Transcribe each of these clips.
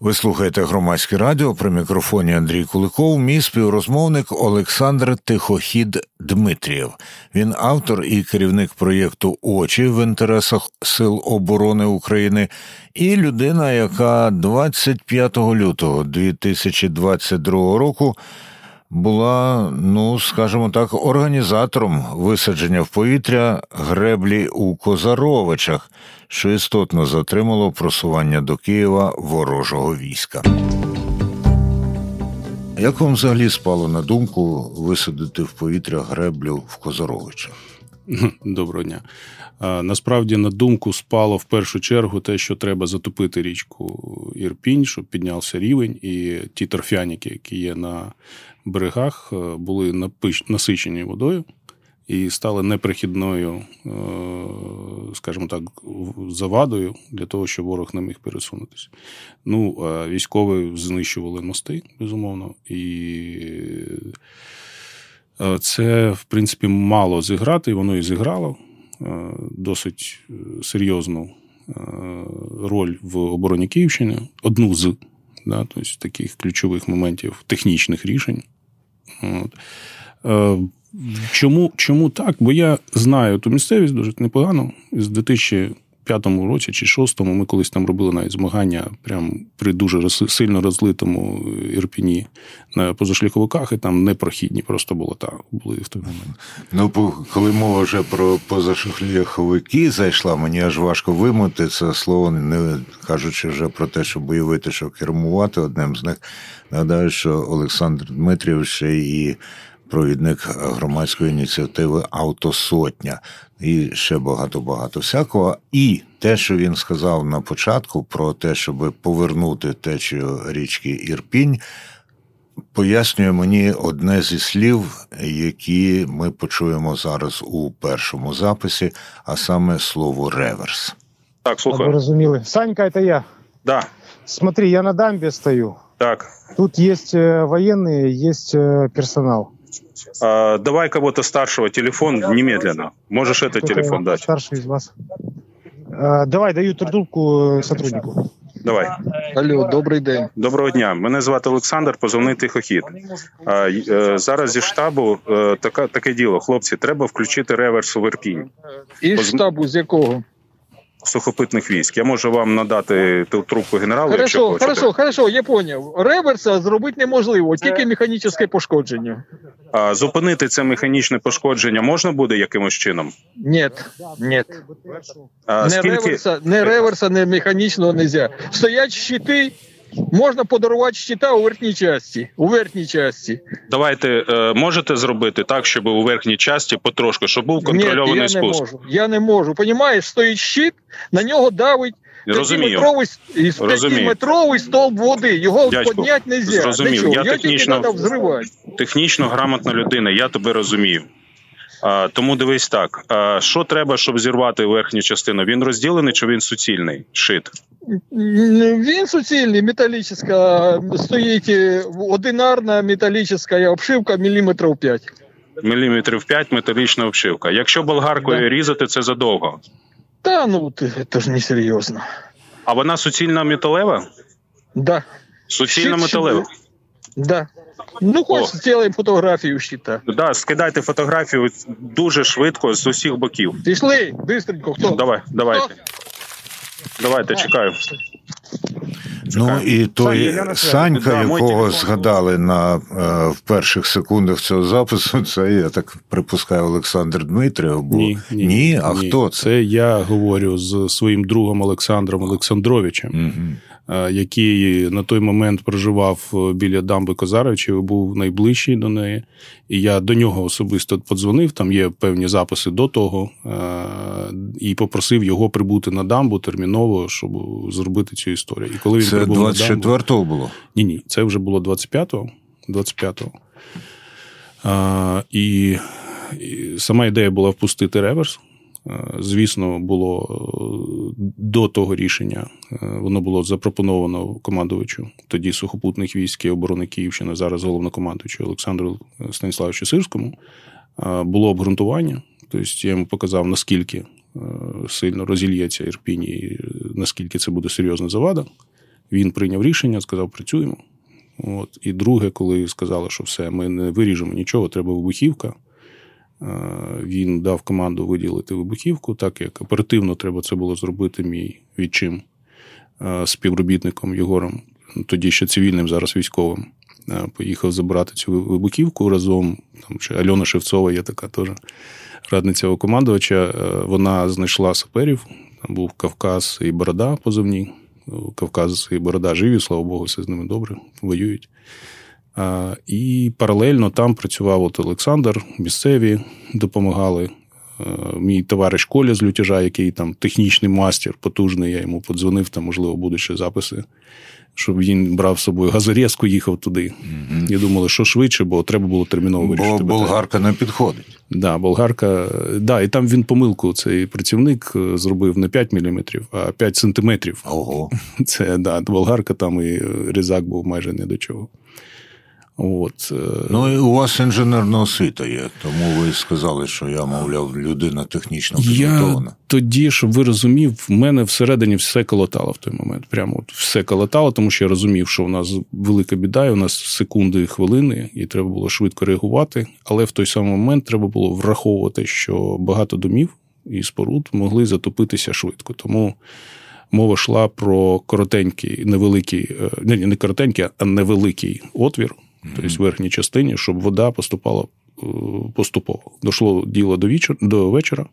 Ви слухаєте громадське радіо при мікрофоні Андрій Куликов, мій співрозмовник Олександр Тихохід Дмитрієв. Він автор і керівник проєкту Очі в інтересах Сил оборони України і людина, яка 25 лютого 2022 року була, ну скажімо так, організатором висадження в повітря греблі у Козаровичах, що істотно затримало просування до Києва ворожого війська. Як вам взагалі спало на думку висадити в повітря греблю в Козаровичах? Доброго дня. Насправді, на думку спало в першу чергу те, що треба затопити річку Ірпінь, щоб піднявся рівень, і ті торфяніки, які є на берегах, е, були насичені водою і стали неприхідною, е, скажімо так, завадою для того, щоб ворог не міг пересунутися. Ну, військові знищували мости, безумовно, і е, це, в принципі, мало зіграти, воно і зіграло досить серйозну роль в обороні Київщини, одну з да, тобто таких ключових моментів технічних рішень. Чому чому так? Бо я знаю ту місцевість дуже непогано. З 2005 році чи 2006 ми колись там робили навіть змагання прямо при дуже сильно розлитому ірпіні на позашляховиках, і там непрохідні просто було так. Були в той момент. Ну, коли мова вже про позашляховики зайшла, мені аж важко вимути це слово, не кажучи вже про те, що бойовити, що кермувати одним з них. Нагадаю, що Олександр Дмитрів ще і провідник громадської ініціативи Автосотня і ще багато-багато всякого. І те, що він сказав на початку, про те, щоб повернути течію річки Ірпінь. Пояснює мені одне зі слів, які ми почуємо зараз у першому записі, а саме слово реверс. Так, слухаю. Вы разумели. Санька, это я. Да. Смотри, я на дамбе стою. Так. Тут есть э, военные, есть э, персонал. А, давай кого-то старшего, телефон немедленно. Можешь это телефон дать. Старший из вас. А, давай, даю трубку сотруднику. Давай. Алло, добрий день. Доброго дня. Мене звати Олександр, позовний тихохід. А, е, зараз зі штабу е, така, таке діло. Хлопці, треба включити реверс у Верпінь. І штабу з якого? Сухопитних військ. Я можу вам надати ту трубку генералу. Хорошо, якщо хочете. хорошо, хорошо, я поняв. Реверса зробити неможливо, тільки механічне пошкодження. А зупинити це механічне пошкодження можна буде якимось чином? Ні, ні. А, не скільки... реверса, не реверса, не механічного не можна. Стоять щити. Можна подарувати щита у верхній часті. У верхній часті. Давайте е, можете зробити так, щоб у верхній часті потрошку, щоб був контрольований Ні, я спуск. Не можу. Я не можу. Понімаєш, стоїть щит, на нього давить Розумію. п'ятиметровий столб води. Його підняти не можна. Зрозумів. Я технічно, технічно грамотна людина, я тебе розумію. А, Тому дивись так: а, що треба, щоб зірвати верхню частину? Він розділений чи він суцільний? Шит? Він суцільний, металічна, стоїть одинарна металічна обшивка міліметрів 5. Міліметрів 5 металічна обшивка. Якщо болгаркою Да. різати, це задовго. Та ну це ж не серйозно. А вона суцільна металева? Да. Суцільна металева. Да. Ну, хоч зробимо фотографію щита. Да, скидайте фотографію дуже швидко з усіх боків. Пішли, бистренько, хто? Давай, давайте. Давайте, чекаю. Ну і той. Санька, якого згадали на е, в перших секундах цього запису, це я так припускаю Олександр Дмитрів. Бо... Ні, ні, а хто це? Це я говорю з своїм другом Олександром Олександровичем, Мгм. Е, який на той момент проживав е, біля дамби Козаровичів, був найближчий до неї. І я до нього особисто подзвонив. Там є певні записи до того, е, і попросив його прибути на дамбу терміново, щоб зробити цю історію. І коли він Це прибув на дамбу, 24-го було. ні, ні, це вже було 25-го. 25-го. А, і, і сама ідея була впустити реверс. Е, Звісно, було е, до того рішення, е, воно було запропоновано командувачу тоді сухопутних військ і оборони Київщини, зараз головнокомандуючу Олександру Станіславовичу Сирському. Було обґрунтування. Тобто я йому показав, наскільки сильно розільється Ірпінь і наскільки це буде серйозна завада. Він прийняв рішення, сказав, працюємо. От. І друге, коли сказали, що все, ми не виріжемо нічого, треба вибухівка. Е, він дав команду виділити вибухівку, так як оперативно треба це було зробити мій відчим е, співробітником Єгором, тоді ще цивільним, зараз військовим. Е, поїхав забирати цю вибухівку разом. Там ще Альона Шевцова є така теж радниця командувача. Вона знайшла саперів. Там був Кавказ і Борода позивні. Кавказ і Борода живі, слава Богу, все з ними добре, воюють. І паралельно там працював от Олександр, місцеві допомагали. Мій товариш Коля з лютяжа, який там технічний мастер, потужний, я йому подзвонив, там, можливо, будуть ще записи, щоб він брав з собою газорізку, їхав туди. Угу. І думали, що швидше, бо треба було терміново вирішити. Бо болгарка не підходить. Да, болгарка, да, і там він помилку, цей працівник е, зробив не 5 мм, а 5 сантиметрів. Ого. Це да, болгарка там і різак був майже не до чого. От. Е, ну і у вас інженерна освіта є, тому ви сказали, що я, мовляв, людина технічно підготовлена. Я Тоді, щоб ви розумів, в мене всередині все колотало в той момент. Прямо от все колотало, тому що я розумів, що у нас велика біда, і у нас секунди і хвилини, і треба було швидко реагувати. Але в той самий момент треба було враховувати, що багато домів і споруд могли затопитися швидко. Тому. Мова йшла про коротенький, невеликий, не, не коротенький, а невеликий отвір тобто в верхній частині, щоб вода поступала е, поступово. Дошло діло до вечора, до вечора,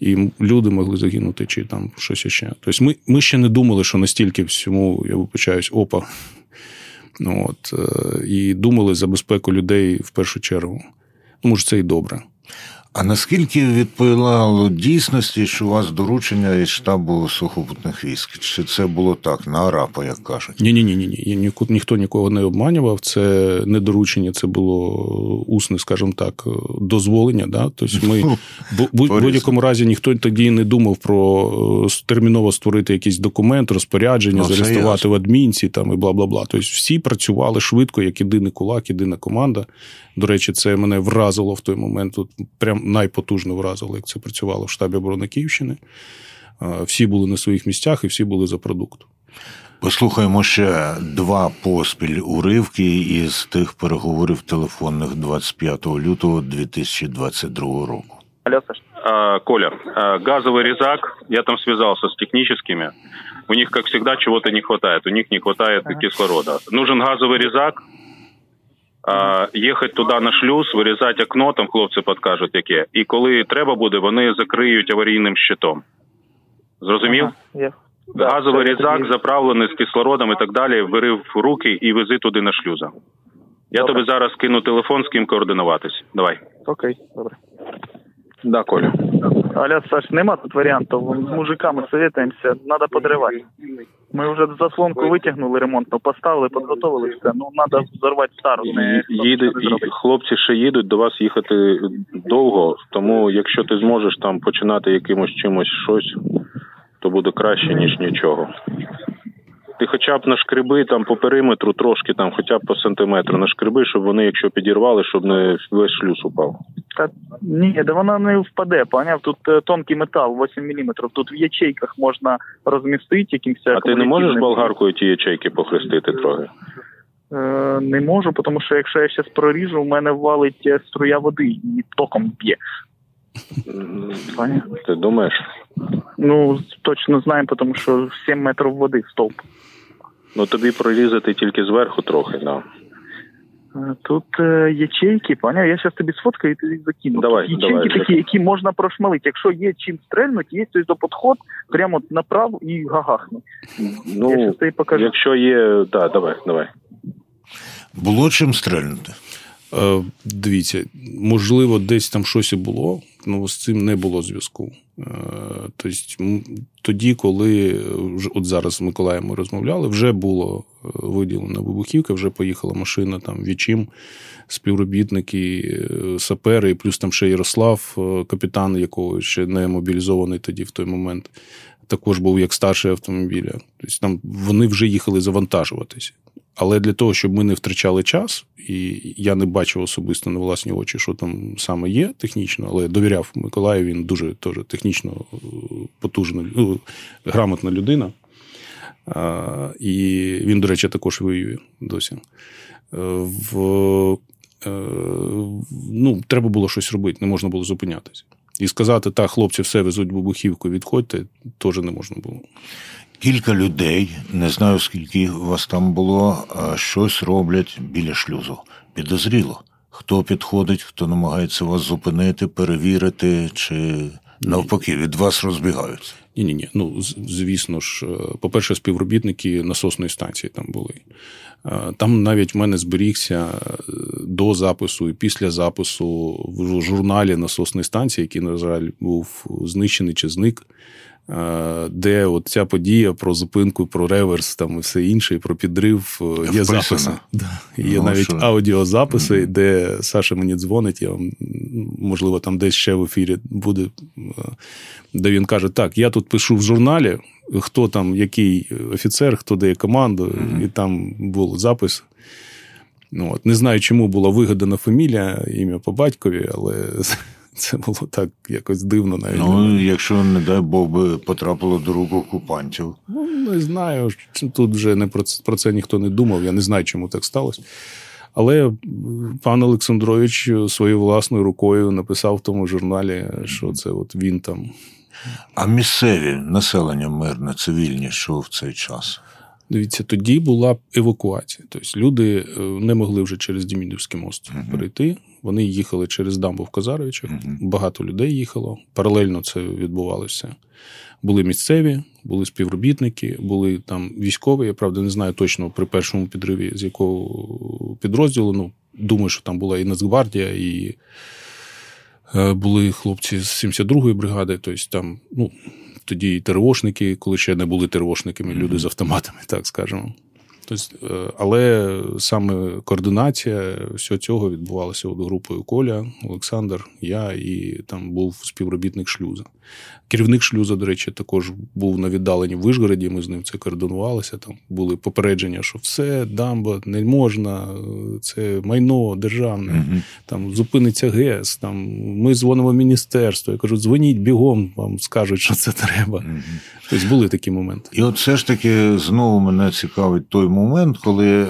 і люди могли загинути, чи там щось ще. Тобто ми ми ще не думали, що настільки всьому, я вибачаюсь, опа. Ну, от, е, І думали за безпеку людей в першу чергу. Тому що це і добре. А наскільки відповідало дійсності, що у вас доручення із штабу сухопутних військ? Чи це було так, на арапа, як кажуть? Ні, ні, ні, ні, ні. Ніхто нікого не обманював. Це не доручення, це було усне, скажімо так, дозволення. Да? Тобто ми в будь-якому разі ніхто тоді не думав про е, терміново створити якийсь документ, розпорядження, ну, зареєструвати в адмінці там і бла бла бла. Тобто всі працювали швидко, як єдиний кулак, єдина команда. До речі, це мене вразило в той момент. Тут прям найпотужно вразило, як це працювало в штабі оборони Київщини. Всі були на своїх місцях і всі були за продукт. Послухаємо ще два поспіль уривки із тих переговорів телефонних 25 лютого 2022 року. Алло, а, Коля, а, газовый резак, я там связался с техническими. У них, как всегда, чего-то не хватает. У них не хватает ага. кислорода. Нужен газовый резак, а, їхати туди на шлюз, вирізати окно, там хлопці підкажуть яке. І коли треба буде, вони закриють аварійним щитом. Зрозумів? Ага, Газовий різак заправлений з кислородом і так далі. Бери в руки і вези туди на шлюза. Я добре. тобі зараз кину телефон, з ким координуватись. Давай. Окей, добре. Да, Коля. Аля, Саш, нема тут варіантів. З мужиками советуємося, треба подривати. Ми вже заслонку витягнули ремонтно, поставили, підготовили все. Ну треба взорвати стару. Не Їде, хлопці ще їдуть до вас їхати довго, тому якщо ти зможеш там починати якимось чимось щось, то буде краще ніж нічого. Ти хоча б на шкриби там по периметру трошки, там, хоча б по сантиметру на шкриби, щоб вони, якщо підірвали, щоб не весь шлюз упав. Та ні, да вона не впаде, поняв. Тут е, тонкий метал, 8 мм. Тут в ячейках можна розмістити якимось. А ти не можеш болгаркою ті ячейки похрестити трохи? Е, Не можу, тому що якщо я зараз проріжу, у мене валить е, струя води і током б'є. Ти думаєш? Ну, точно знаємо, тому що 7 метрів води в стовп. Ну тобі прорізати тільки зверху трохи, да. Тут е, ячейки, поняв, я зараз тобі сфоткаю і тобі закину. Давай, Тут ячейки давай, такі, які можна прошмалити. Якщо є чим стрельнути, є той до підход, прямо направо і гагахнуть. Ну, я покажу. Якщо є, да, давай, давай. Було чим стрельнути? Е, дивіться, можливо, десь там щось і було, але з цим не було зв'язку. Е, тобто, тоді, коли от зараз з Миколаєм ми розмовляли, вже було е, виділена вибухівка, вже поїхала машина там вічим, співробітники, сапери, і плюс там ще Ярослав, капітан, якого ще не мобілізований тоді в той момент. Також був як старший автомобіля. Тобто там вони вже їхали завантажуватися. Але для того, щоб ми не втрачали час, і я не бачив особисто на власні очі, що там саме є технічно, але довіряв Миколаю, він дуже теж технічно е, потужна, ну, грамотна людина. І він, до речі, також воює досі. В, ну, Треба було щось робити, не можна було зупинятися. І сказати, так, хлопці, все везуть вибухівку, відходьте, теж не можна було. Кілька людей, не знаю скільки вас там було, щось роблять біля шлюзу. Підозріло. Хто підходить, хто намагається вас зупинити, перевірити, чи навпаки від вас розбігаються? Ні, ні, ні. Ну звісно ж, е, по-перше, співробітники насосної станції там були. Е, там навіть в мене зберігся е, до запису і після запису в журналі насосної станції, який, на жаль, був знищений чи зник. Е, де от ця подія про зупинку, про реверс там і все інше, і про підрив е, є записи. Да. Є ну, навіть що? аудіозаписи, mm-hmm. де Саша мені дзвонить. Я вам можливо там десь ще в ефірі буде, е, де він каже: Так, я тут пишу в журналі, хто там, який офіцер, хто дає команду, mm-hmm. і там був запис. Ну, от. Не знаю, чому була вигадана фамілія, ім'я по батькові, але це було так якось дивно навіть. Ну, якщо, не дай Бог, би потрапило до рук окупантів. Ну, не знаю. Тут вже не про це, про це ніхто не думав. Я не знаю, чому так сталося. Але пан Олександрович своєю власною рукою написав в тому журналі, що це от він там. А місцеві населення мирне, цивільні, що в цей час? Дивіться, тоді була евакуація. Тобто люди е, не могли вже через Дімідівський мост uh-huh. перейти. Вони їхали через дамбу в Казаровичах. Uh-huh. Багато людей їхало. Паралельно це відбувалося. Були місцеві, були співробітники, були там військові. Я правда не знаю точно при першому підриві, з якого підрозділу. Ну, думаю, що там була і Нацгвардія, і е, були хлопці з 72-ї бригади. Тобто там, ну тоді і ТРОшники, коли ще не були ТРОшниками, люди з автоматами, так скажемо. Тобто, е, але саме координація всього цього відбувалася от групою Коля, Олександр, я і там був співробітник шлюза. Керівник шлюза, до речі, також був на віддаленні в Вишгороді. Ми з ним це координувалися. Там були попередження, що все, дамба не можна, це майно державне, uh там зупиниться ГЕС. Там ми дзвонимо в міністерство. Я кажу, дзвоніть бігом, вам скажуть, що це треба. uh Тобто були такі моменти. І от все ж таки знову мене цікавить той момент, коли.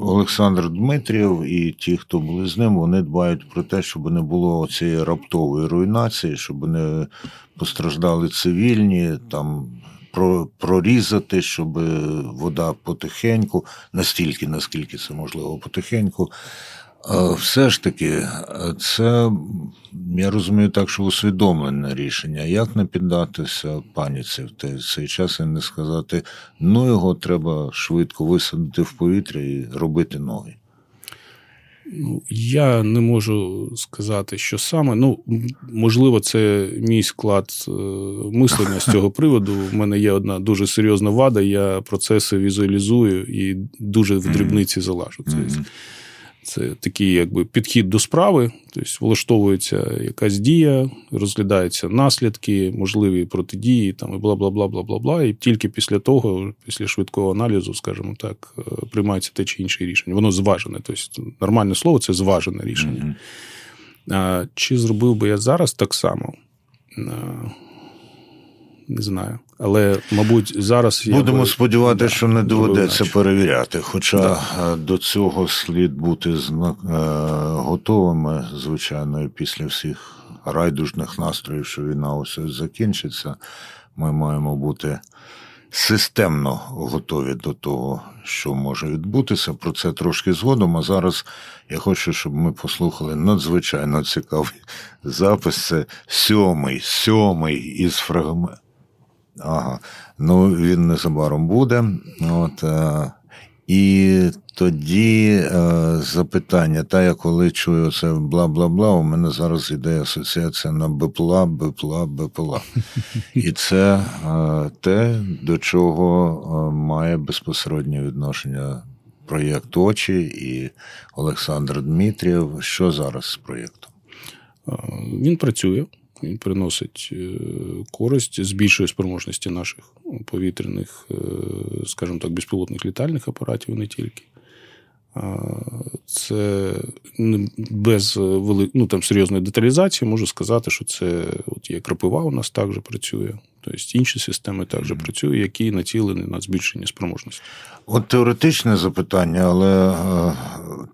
Олександр Дмитрів і ті, хто були з ним, вони дбають про те, щоб не було цієї раптової руйнації, щоб не постраждали цивільні, там прорізати, щоб вода потихеньку, настільки, наскільки це можливо, потихеньку все ж таки, це, я розумію так, що усвідомлене рішення. Як не піддатися паніці в цей час і не сказати, ну його треба швидко висадити в повітря і робити ноги? Я не можу сказати, що саме. Ну, можливо, це мій склад е, мислення з цього приводу. У мене є одна дуже серйозна вада. Я процеси візуалізую і дуже в дрібниці залажу. Це це такий якби підхід до справи, тобто влаштовується якась дія, розглядаються наслідки, можливі протидії, там і бла бла бла бла бла бла. І тільки після того, після швидкого аналізу, скажімо так, е, приймається те чи інше рішення. Воно зважене. Тобто, нормальне слово це зважене рішення. Mm-hmm. А, Чи зробив би я зараз так само? Не знаю. Але, мабуть, зараз я будемо би... сподіватися, да, що не доведеться перевіряти. Хоча да. Е, до цього слід бути. Е, готовими, звичайно, після всіх райдужних настроїв, що війна усе закінчиться, ми маємо бути системно готові до того, що може відбутися. Про це трошки згодом. А зараз я хочу, щоб ми послухали надзвичайно цікавий запис. Це сьомий, сьомий із фрагментів. Ага. Ну, він незабаром буде. От, е, І тоді е, запитання, та я коли чую це бла бла бла, у мене зараз іде асоціація на бепла, бепла, бепла. І це е, те, до чого має безпосереднє відношення проєкт очі і Олександр Дмитрів. Що зараз з проєктом? Він працює. Він приносить е, користь, збільшує спроможності наших повітряних, е, скажімо так, безпілотних літальних апаратів не тільки. Це без вели... ну, там, серйозної деталізації можу сказати, що це от є крапива у нас також працює. Тобто інші системи також працюють, які націлені на збільшення спроможності. От теоретичне запитання, але е,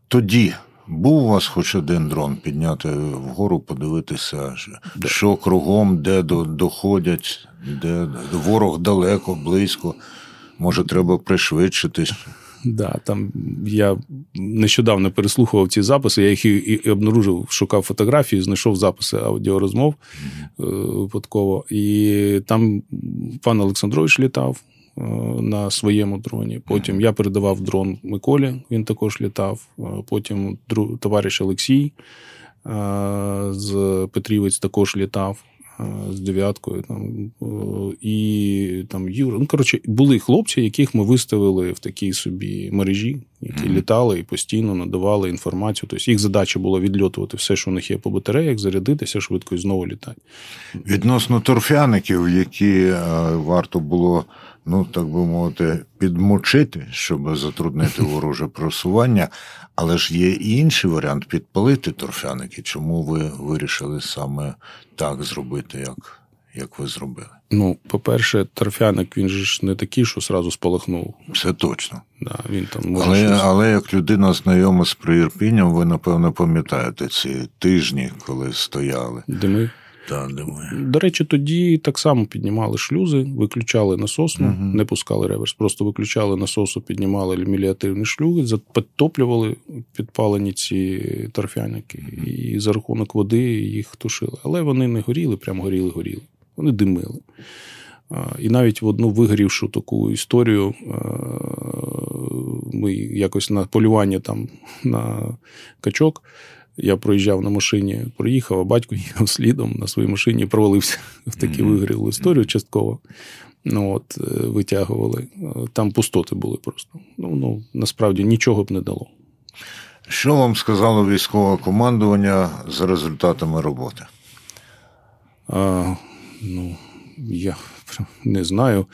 тоді був у вас хоч один дрон підняти вгору, подивитися, що кругом, де доходять, де ворог далеко, близько. Може, треба пришвидшитись. Да, там я нещодавно переслухував ці записи, я їх і, і обнаружив, шукав фотографії, знайшов записи аудіорозмов mm-hmm. випадково. І там пан Олександрович літав на своєму дроні. Потім я передавав дрон Миколі, він також літав. Потім товариш Олексій з Петрівець також літав з дев'яткою. Там, І там Юра. Ну, коротше, були хлопці, яких ми виставили в такій собі мережі, які mm-hmm. літали і постійно надавали інформацію. Тобто їх задача була відльотувати все, що у них є по батареях, зарядитися швидко і знову літати. Відносно торфяників, які е, варто було. Ну, так би мовити, підмочити, щоб затруднити вороже просування. Але ж є і інший варіант підпалити торфяники. Чому ви вирішили саме так зробити, як як ви зробили? Ну, по-перше, торфяник він же ж не такий, що зразу спалахнув. Це точно. Да, він там може Але щось... але як людина знайома з приірпінням, ви напевно пам'ятаєте ці тижні, коли стояли. Дими. Та, думаю. До речі, тоді так само піднімали шлюзи, виключали насосну, угу. не пускали реверс, просто виключали насосу, піднімали міліативні шлюзи, підтоплювали підпалені ці торфяники, угу. і за рахунок води їх тушили. Але вони не горіли, прямо горіли-горіли. Вони димили. І навіть в одну вигорівшу таку історію ми якось на полювання там на качок. Я проїжджав на машині, проїхав, а батько їхав слідом на своїй машині, провалився в таку mm-hmm. вигрілу історію частково. Ну, от, е, Витягували. Там пустоти були просто. Ну, ну, Насправді нічого б не дало. Що вам сказало військове командування за результатами роботи? А, Ну, я не знаю.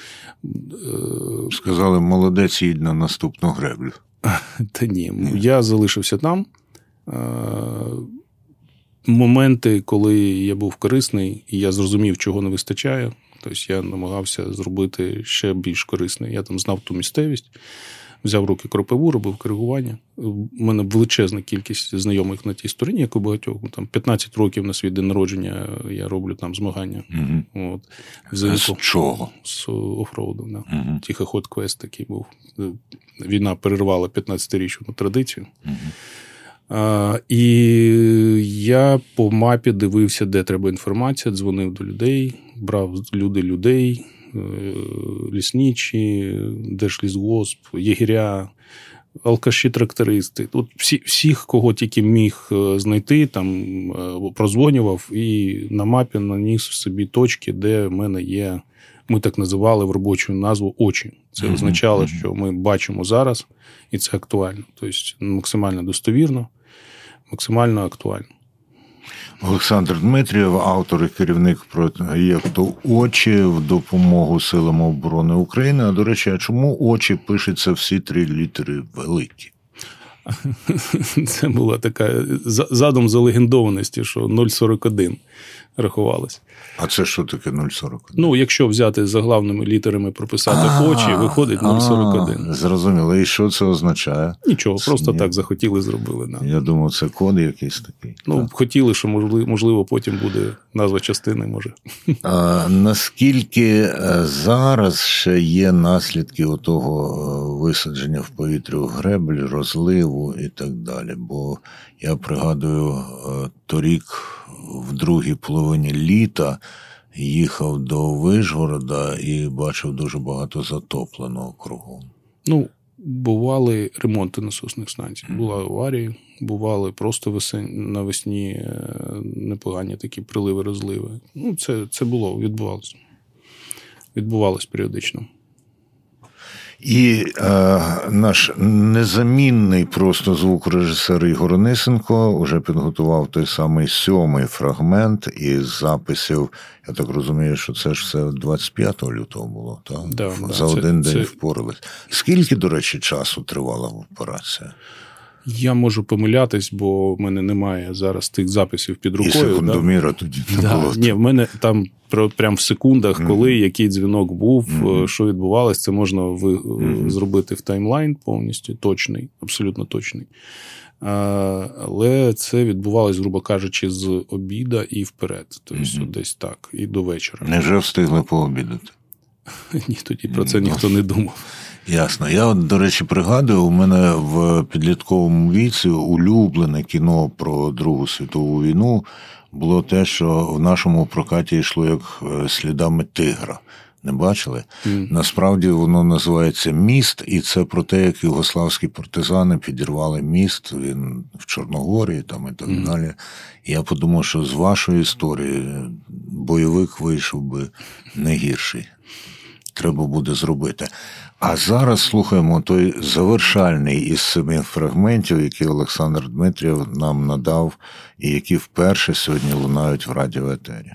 Сказали, молодець їдь на наступну греблю. Та ні, я залишився там. Е, моменти, коли я був корисний, і я зрозумів, чого не вистачає. Тобто я намагався зробити ще більш корисний. Я там знав ту місцевість, взяв руки кропиву, робив коригування. У мене величезна кількість знайомих на тій стороні, як у багатьох. Там 15 років на свій день народження я роблю там змагання. Угу. От. З чого? З офроуду. Да. Угу. Тихоход квест такий був. Війна перервала 15-річну традицію. Угу. І я по мапі дивився, де треба інформація, дзвонив до людей, брав люди людей, е, лісничі, Держлісгосп, єгеря, алкаші, трактористи. Тут всі, всіх, кого тільки міг е, знайти, там е, прозвонював і на мапі наніс собі точки, де в мене є. Ми так називали в робочу назву очі. Це означало, що ми бачимо зараз, і це актуально, тобто максимально достовірно максимально актуально. Олександр Дмитрієв, автор і керівник проєкту Очі в допомогу силам оборони України. А до речі, а чому очі пишеться всі три літери великі? Це була така задум залегендованості, що 041 рахувалось. А це що таке 0,41? Ну, якщо взяти заглавними літерами прописати очі, виходить 0,41. Зрозуміло. І що це означає? Нічого, просто Ні. так захотіли, зробили. Да. Я думав, це код якийсь такий. Ну, так. хотіли, що можливо, потім буде назва частини. може. А, Наскільки е, зараз ще є наслідки того е, висадження в повітрю греблі, розливу і так далі? Бо я пригадую е, торік в другій половині літа їхав до Вижгорода і бачив дуже багато затопленого кругом. Ну, бували ремонти насосних станцій. Була аварії, бували просто навесні е, непогані такі приливи, розливи. Ну, це, це було, відбувалося. Відбувалось періодично. І е, наш незамінний просто звукорежисер Ігор Нисенко вже підготував той самий сьомий фрагмент із записів. Я так розумію, що це ж все 25 лютого було, так? Да, За да, один це, день це... впорались. Скільки, до речі, часу тривала операція? Я можу помилятись, бо в мене немає зараз тих записів під рукою. І секундоміра да? тоді не да. було. Ні, в мене там прям в секундах, коли mm-hmm. який дзвінок був, mm-hmm. що відбувалось, це можна ви, mm-hmm. зробити в таймлайн повністю точний, абсолютно точний. Але це відбувалось, грубо кажучи, з обіда і вперед. Тобто mm-hmm. десь так, і до вечора. Невже встигли пообідати? Ні, тоді про це ніхто не думав. Ясно. Я, от, до речі, пригадую, у мене в підлітковому віці улюблене кіно про Другу світову війну було те, що в нашому прокаті йшло як е, слідами тигра. Не бачили? Mm. Насправді воно називається міст, і це про те, як югославські партизани підірвали міст він в Чорногорії там і так mm. далі. І я подумав, що з вашої історії бойовик вийшов би не гірший. Треба буде зробити. А зараз слухаємо той завершальний із семи фрагментів, які Олександр Дмитрів нам надав, і які вперше сьогодні лунають в радіоетері.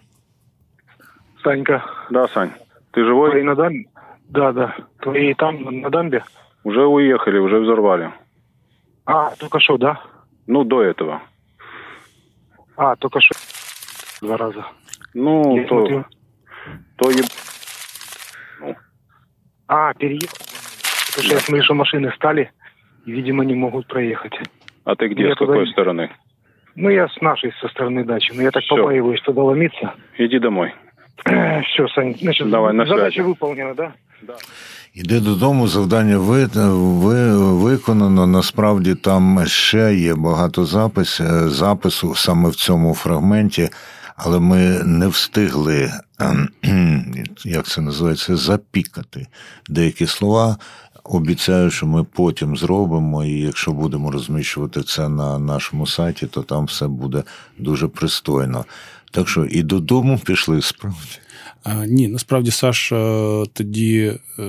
Санька. Да, Сань. Ты живой? Твои на дамбе? Да, да. Твои там на дамбе? Уже уехали, уже взорвали. А, только что, да? Ну, до этого. А, только что. Два раза. Ну, Я то... Смотрю. То еб... А, переехал. Потому что я смотрю, что машины стали, и, видимо, не могут проехать. А ты где, ну, с какой туда... стороны? Ну, я с нашей, со стороны дачи. Но я так Все. побаиваюсь туда ломиться. Иди домой. Все, Сань, значит, Давай, на задача связи. выполнена, да? Да. Іде додому, завдання ви, ви, виконано. Насправді там ще є багато запис, запису саме в цьому фрагменті але ми не встигли, ем, як це називається, запікати деякі слова. Обіцяю, що ми потім зробимо, і якщо будемо розміщувати це на нашому сайті, то там все буде дуже пристойно. Так що і додому пішли справді. Ні, насправді Саша тоді е,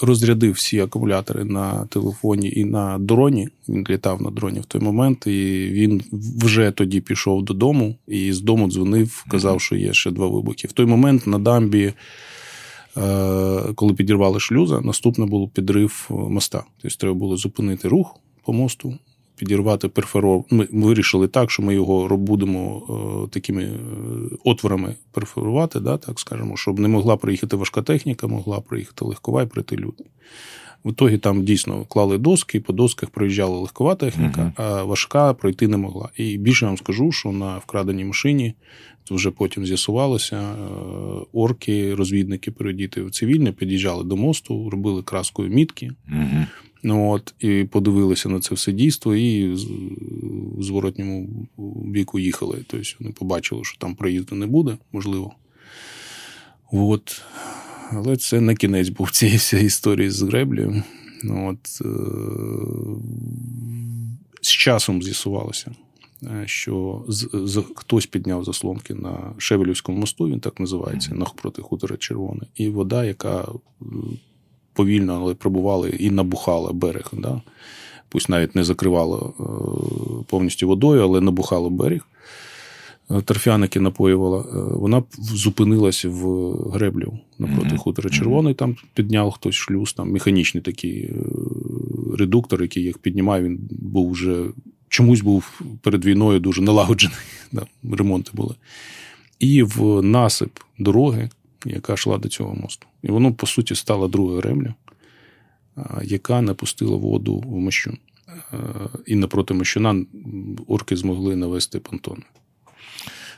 розрядив всі акумулятори на телефоні і на дроні. Він літав на дроні в той момент, і він вже тоді пішов додому і з дому дзвонив, казав, що є ще два вибухи. В той момент на дамбі, е, коли підірвали шлюза, наступне було підрив моста. Тобто треба було зупинити рух по мосту підірвати перфоров. Ми вирішили так, що ми його будемо е, такими е, отворами перфорувати, да, так скажемо, щоб не могла приїхати важка техніка, могла приїхати легкова і прийти люди. В ітогі там дійсно клали доски, і по досках проїжджала легкова техніка, uh-huh. а важка пройти не могла. І більше вам скажу, що на вкраденій машині це вже потім з'ясувалося, е, орки, розвідники передіти в цивільне, під'їжджали до мосту, робили краскою мітки. Uh-huh. Ну, от, І подивилися на це все дійство, і в зворотньому біку їхали. Тобто вони побачили, що там проїзду не буде, можливо. От. Але це на кінець був цієї всієї історії з греблею. Ну, от, е- З часом з'ясувалося, е, що з, з, хтось підняв заслонки на Шевелівському мосту, він так називається, навпроти хутора Червоне, і вода, яка повільно, але пробували і набухала берег. Да? Пусть навіть не закривало е, повністю водою, але набухало берег. Е, торфяники напоювала, е, вона зупинилася в греблю напроти mm-hmm. хутора Червоний. Там підняв хтось шлюз, там механічний такий редуктор, який їх піднімав, він був вже чомусь був перед війною дуже налагоджений. Да, Ремонти були. І в насип дороги яка йшла до цього мосту. І воно, по суті, стала друга гремля, яка не пустила воду в мощун. І напроти мощуна орки змогли навести понтони.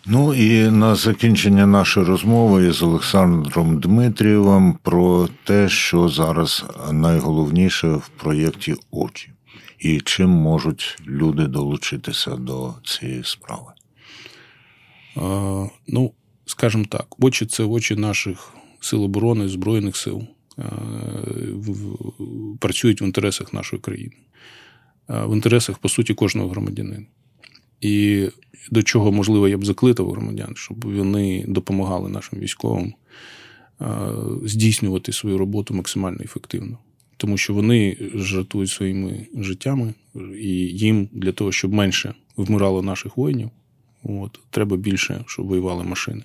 Ну і на закінчення нашої розмови з Олександром Дмитрієвим про те, що зараз найголовніше в проєкті очі, і чим можуть люди долучитися до цієї справи. А, Ну, скажімо так, очі це очі наших сил оборони, Збройних сил, е, працюють в інтересах нашої країни, е, в інтересах, по суті, кожного громадянина. І до чого, можливо, я б закликав громадян, щоб вони допомагали нашим військовим е, здійснювати свою роботу максимально ефективно. Тому що вони жартують своїми життями, і їм для того, щоб менше вмирало наших воїнів, от, треба більше, щоб воювали машини.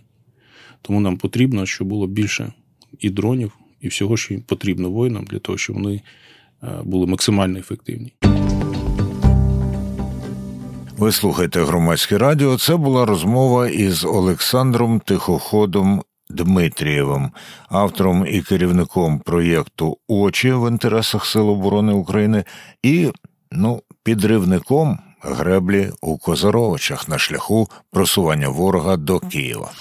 Тому нам потрібно, щоб було більше і дронів, і всього, що їм потрібно воїнам, для того, щоб вони е, були максимально ефективні. Ви слухаєте громадське радіо. Це була розмова із Олександром Тихоходом Дмитрієвим, автором і керівником проєкту Очі в інтересах Сил оборони України і ну, підривником греблі у Козаровичах на шляху просування ворога до Києва.